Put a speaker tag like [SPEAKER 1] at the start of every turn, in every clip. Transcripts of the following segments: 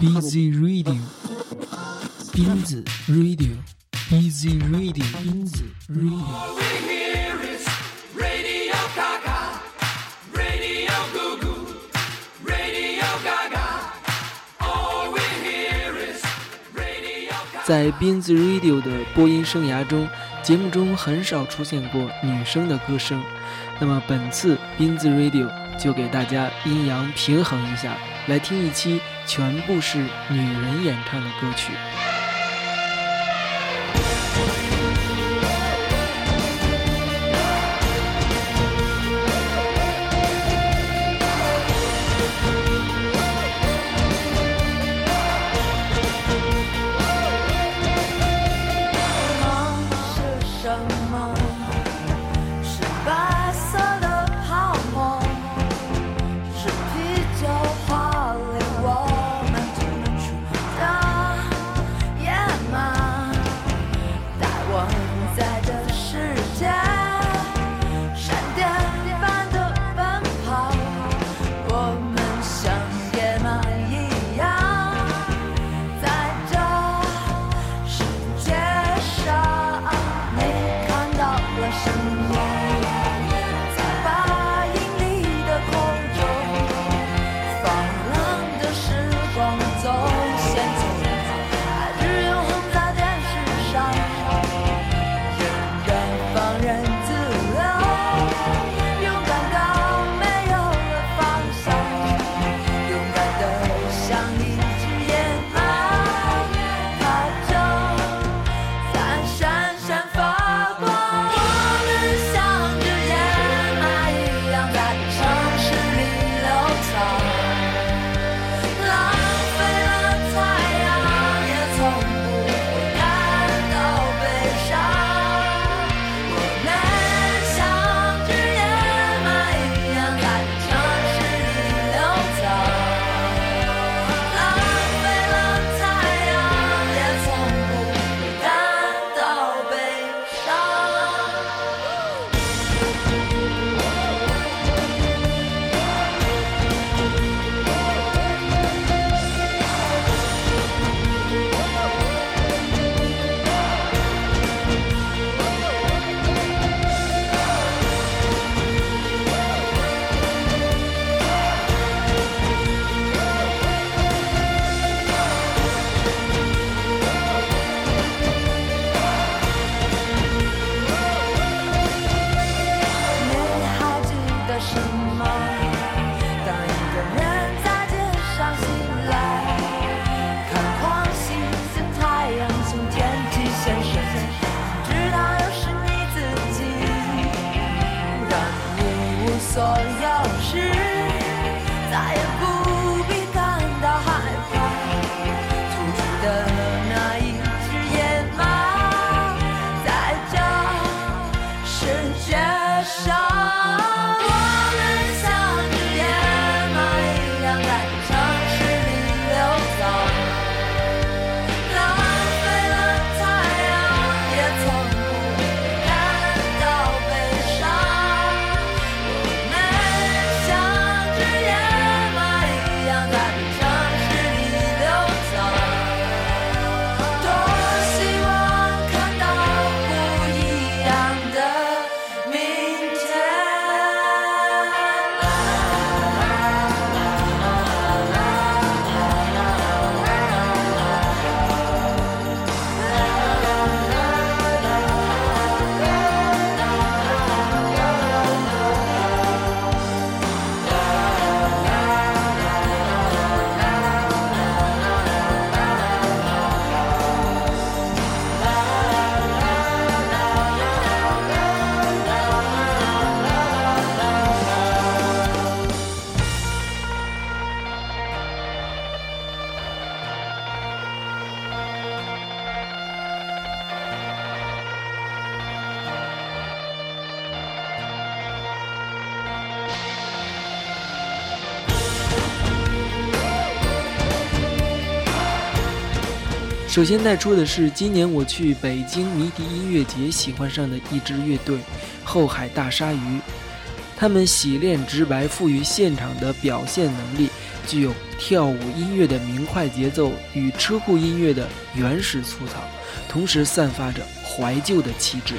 [SPEAKER 1] Busy Radio，斌子 Radio，Busy Radio，斌子 Radio。在斌子 Radio 的播音生涯中，节目中很少出现过女生的歌声。那么本次斌子 Radio 就给大家阴阳平衡一下，来听一期全部是女人演唱的歌曲。首先带出的是今年我去北京迷笛音乐节喜欢上的一支乐队——后海大鲨鱼。他们洗练直白、富于现场的表现能力，
[SPEAKER 2] 具有跳舞音乐的明快节奏与车库音乐的原始粗糙，同时散发着怀旧的气质。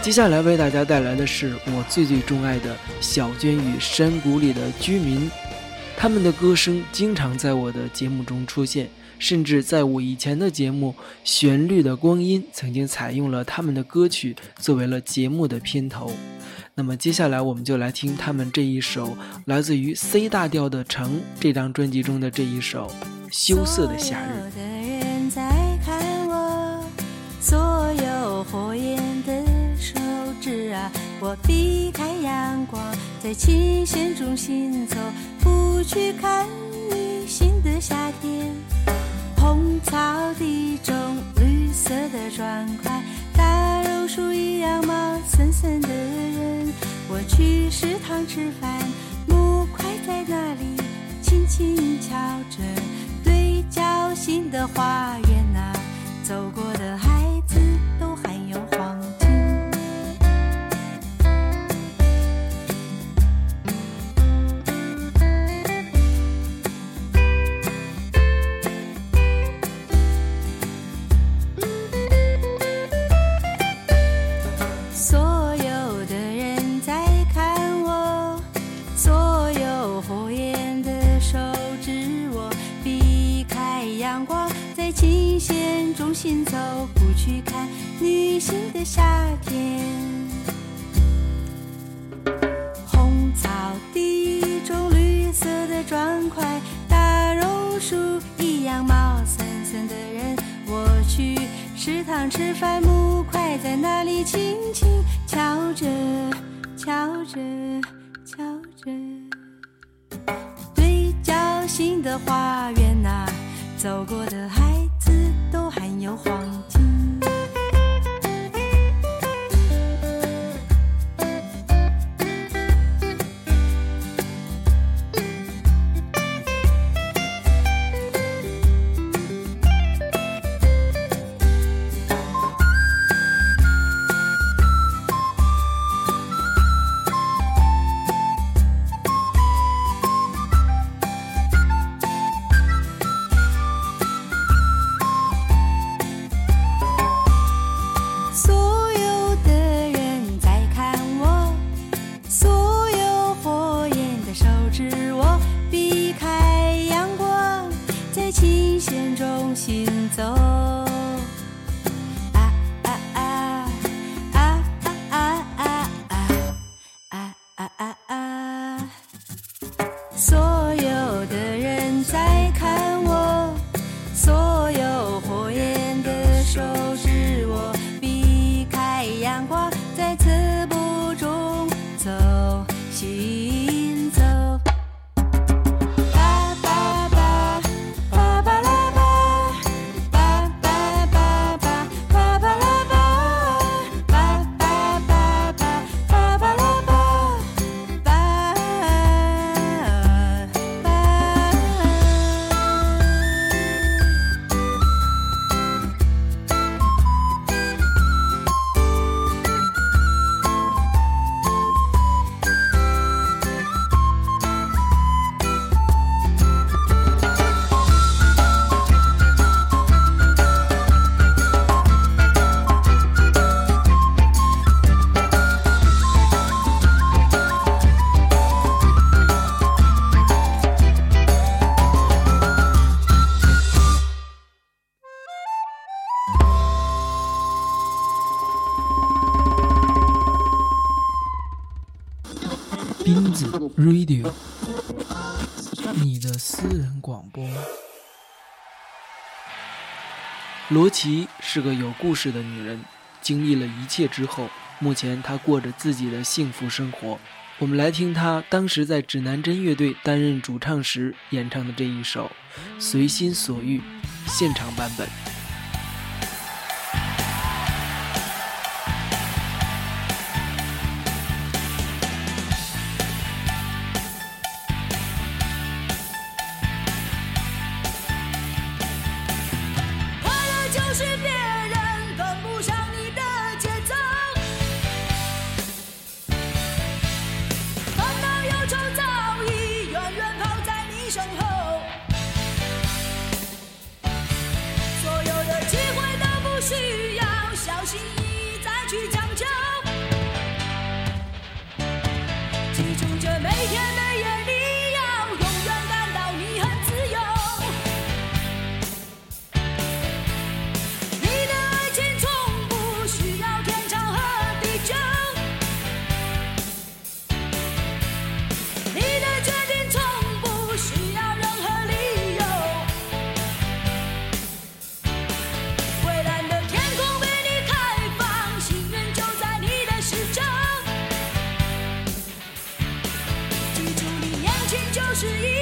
[SPEAKER 2] 接下来为大家带来的是我最最钟爱的小娟与山谷里的居民，他们的歌声经常在我的节目中出现。甚至在我以前的节目《旋律的光阴》曾经采用了他们的歌曲作为了节目的片头。那么接下来我们就来听他们这一首来自于 C 大调的《城》这张专辑中的这一首《羞涩的夏日》。
[SPEAKER 3] 所有火焰的手指啊，我避开阳光，在琴弦中行走，不去看你新的夏天。红草地中绿色的砖块，大榕树一样茂森森的人。我去食堂吃饭，木块在那里轻轻敲着对角形的花园啊，走过的海行走，不去看女性的夏天。红草地中绿色的砖块，大榕树一样茂森森的人，我去食堂吃饭，木块在那里轻轻敲着，敲着，敲着。对角形的花园呐、走过的孩子都含有黄金。心弦中行走。
[SPEAKER 2] 罗琦是个有故事的女人，经历了一切之后，目前她过着自己的幸福生活。我们来听她当时在指南针乐队担任主唱时演唱的这一首《随心所欲》现场版本。
[SPEAKER 3] should never 是一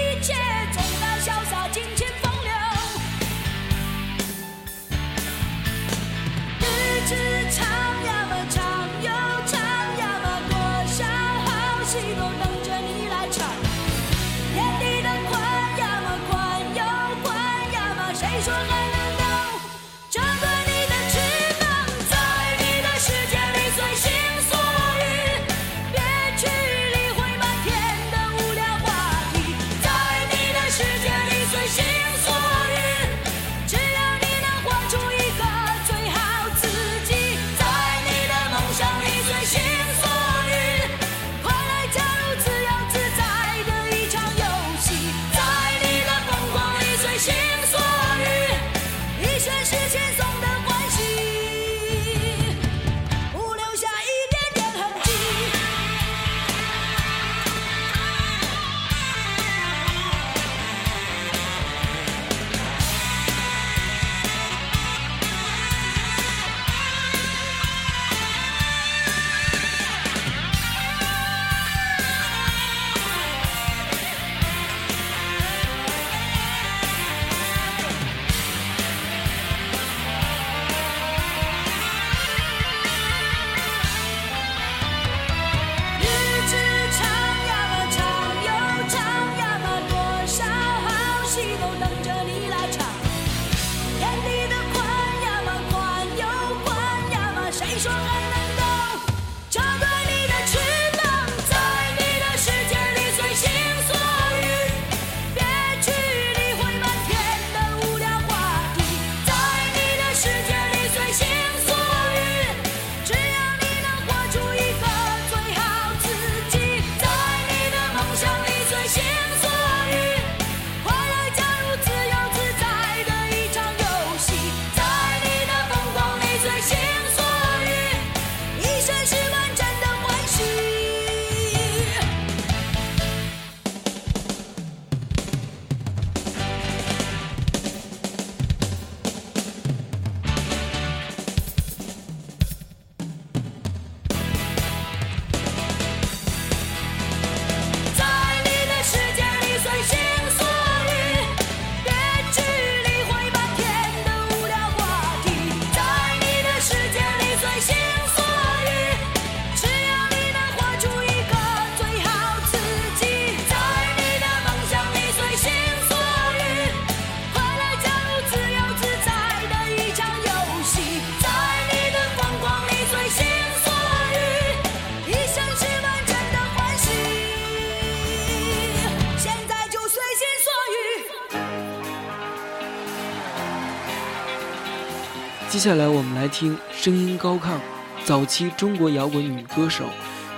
[SPEAKER 4] 接下来我们来听声音高亢、早期中国摇滚女歌手，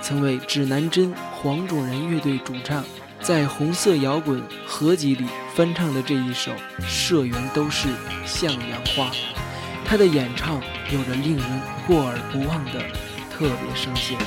[SPEAKER 4] 曾为指南针、黄种人乐队主唱，在红色摇滚合集里翻唱的这一首《社员都是向阳花》。她的演唱有着令人过耳不忘的特别声线。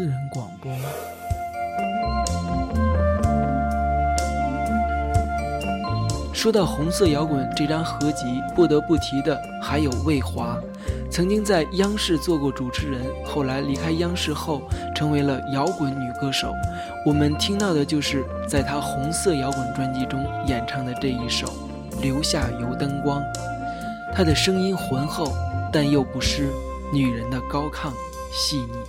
[SPEAKER 5] 私人广播。说到红色摇滚这张合集，不得不提的还有魏华，曾经在央视做过主持人，后来离开央视后成为了摇滚女歌手。我们听到的就是在她红色摇滚专辑中演唱的这一首《留下油灯光》，她的声音浑厚，但又不失女人的高亢细腻。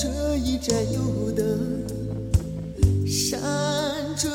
[SPEAKER 5] 这一盏油灯闪着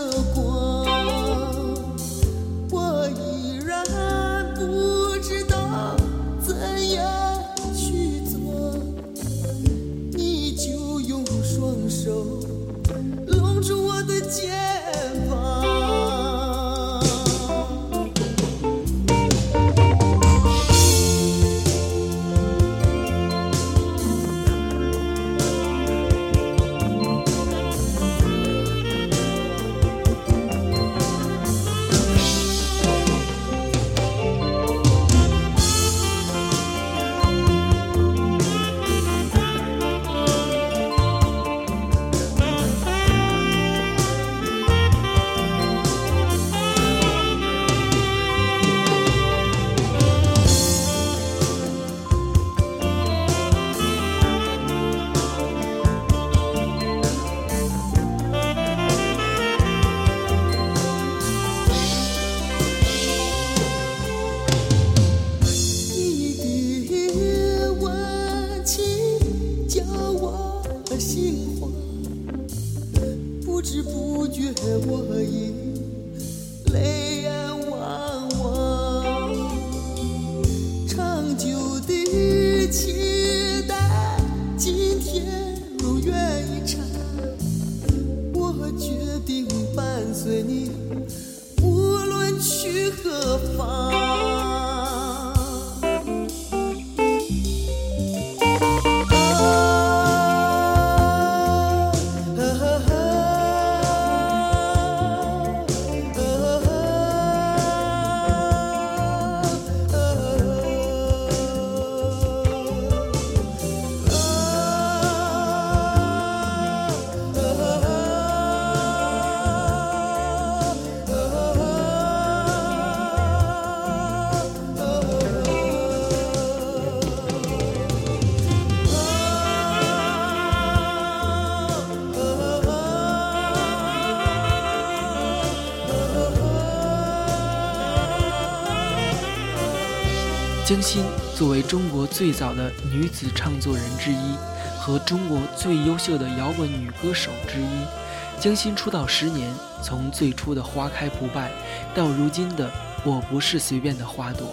[SPEAKER 5] 江心作为中国最早的女子唱作人之一，和中国最优秀的摇滚女歌手之一，江心出道十年，从最初的《花开不败》到如今的《我不是随便的花朵》，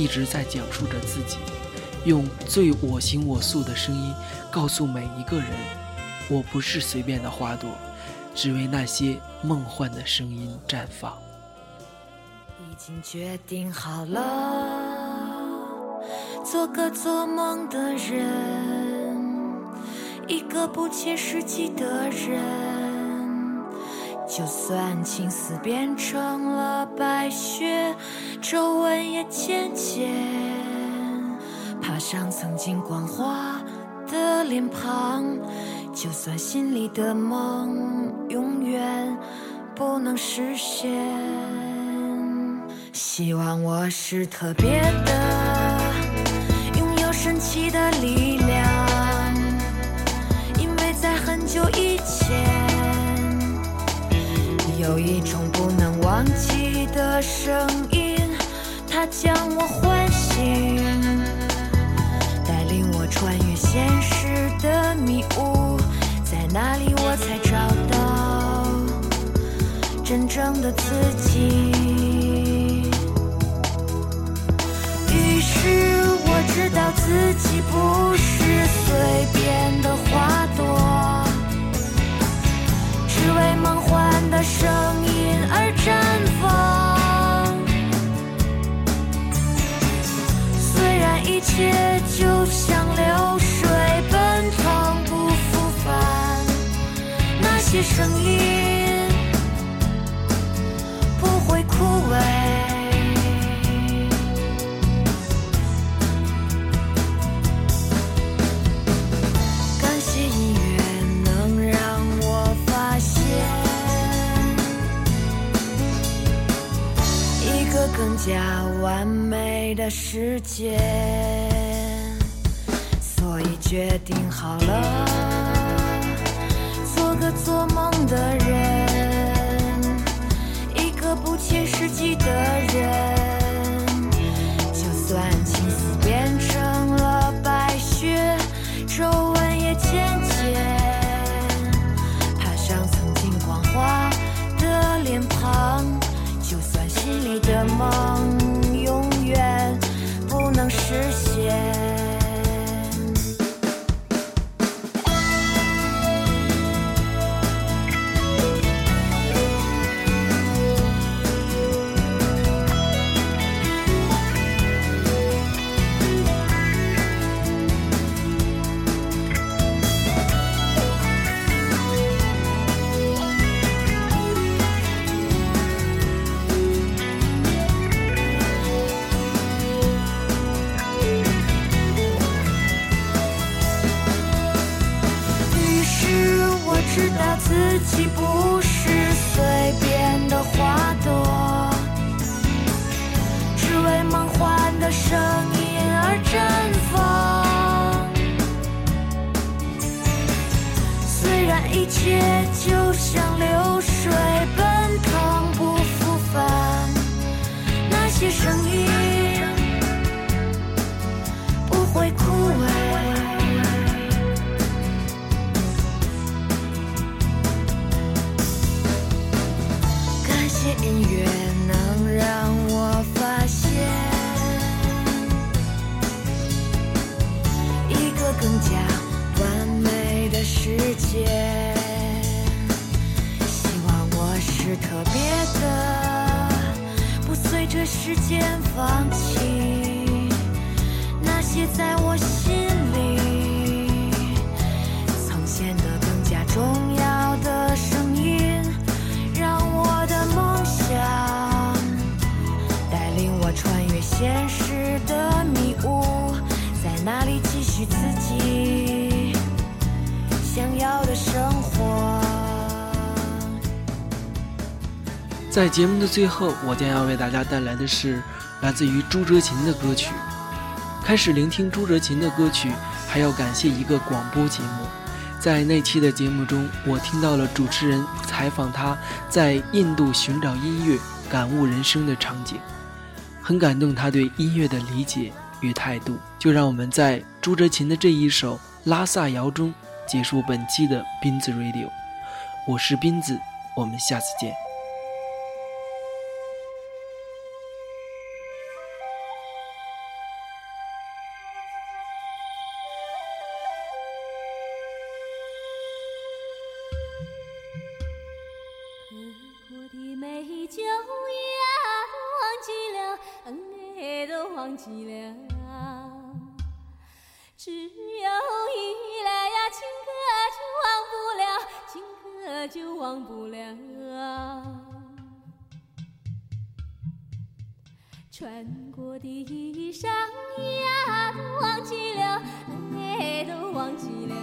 [SPEAKER 5] 一直在讲述着自己，用最我行我素的声音告诉每一个人：我不是随便的花朵，只为那些梦幻的声音绽放。
[SPEAKER 1] 已经决定好了。做个做梦的人，一个不切实际的人。就算青丝变成了白雪，皱纹也渐渐爬上曾经光滑的脸庞。就算心里的梦永远不能实现，希望我是特别的，有神奇的力量，因为在很久以前，有一种不能忘记的声音，它将我唤醒，带领我穿越现实的迷雾。在哪里我才找到真正的自己？起步。个更加完美的世界，所以决定好了。做个做梦的人，一切就像流水奔腾不复返那些声音不会枯萎感谢音乐能让我发现一个更加完美的世界。时间放弃。那些在我心在
[SPEAKER 2] 节目的最后，我将要为大家带来的是来自于朱哲琴的歌曲。开始聆听朱哲琴的歌曲，还要感谢一个广播节目。在那期的节目中，我听到了主持人采访他在印度寻找音乐、感悟人生的场景，很感动他对音乐的理解与态度。就让我们在朱哲琴的这一首《拉萨谣》中结束本期的斌子 Radio。我是斌子，我们下次见。
[SPEAKER 1] 美酒呀，
[SPEAKER 6] 都忘记了；恩爱都忘记了。只有依赖呀，情歌就忘不了；情歌就忘不了，穿过的衣裳呀，都忘记了；恩爱都忘记了。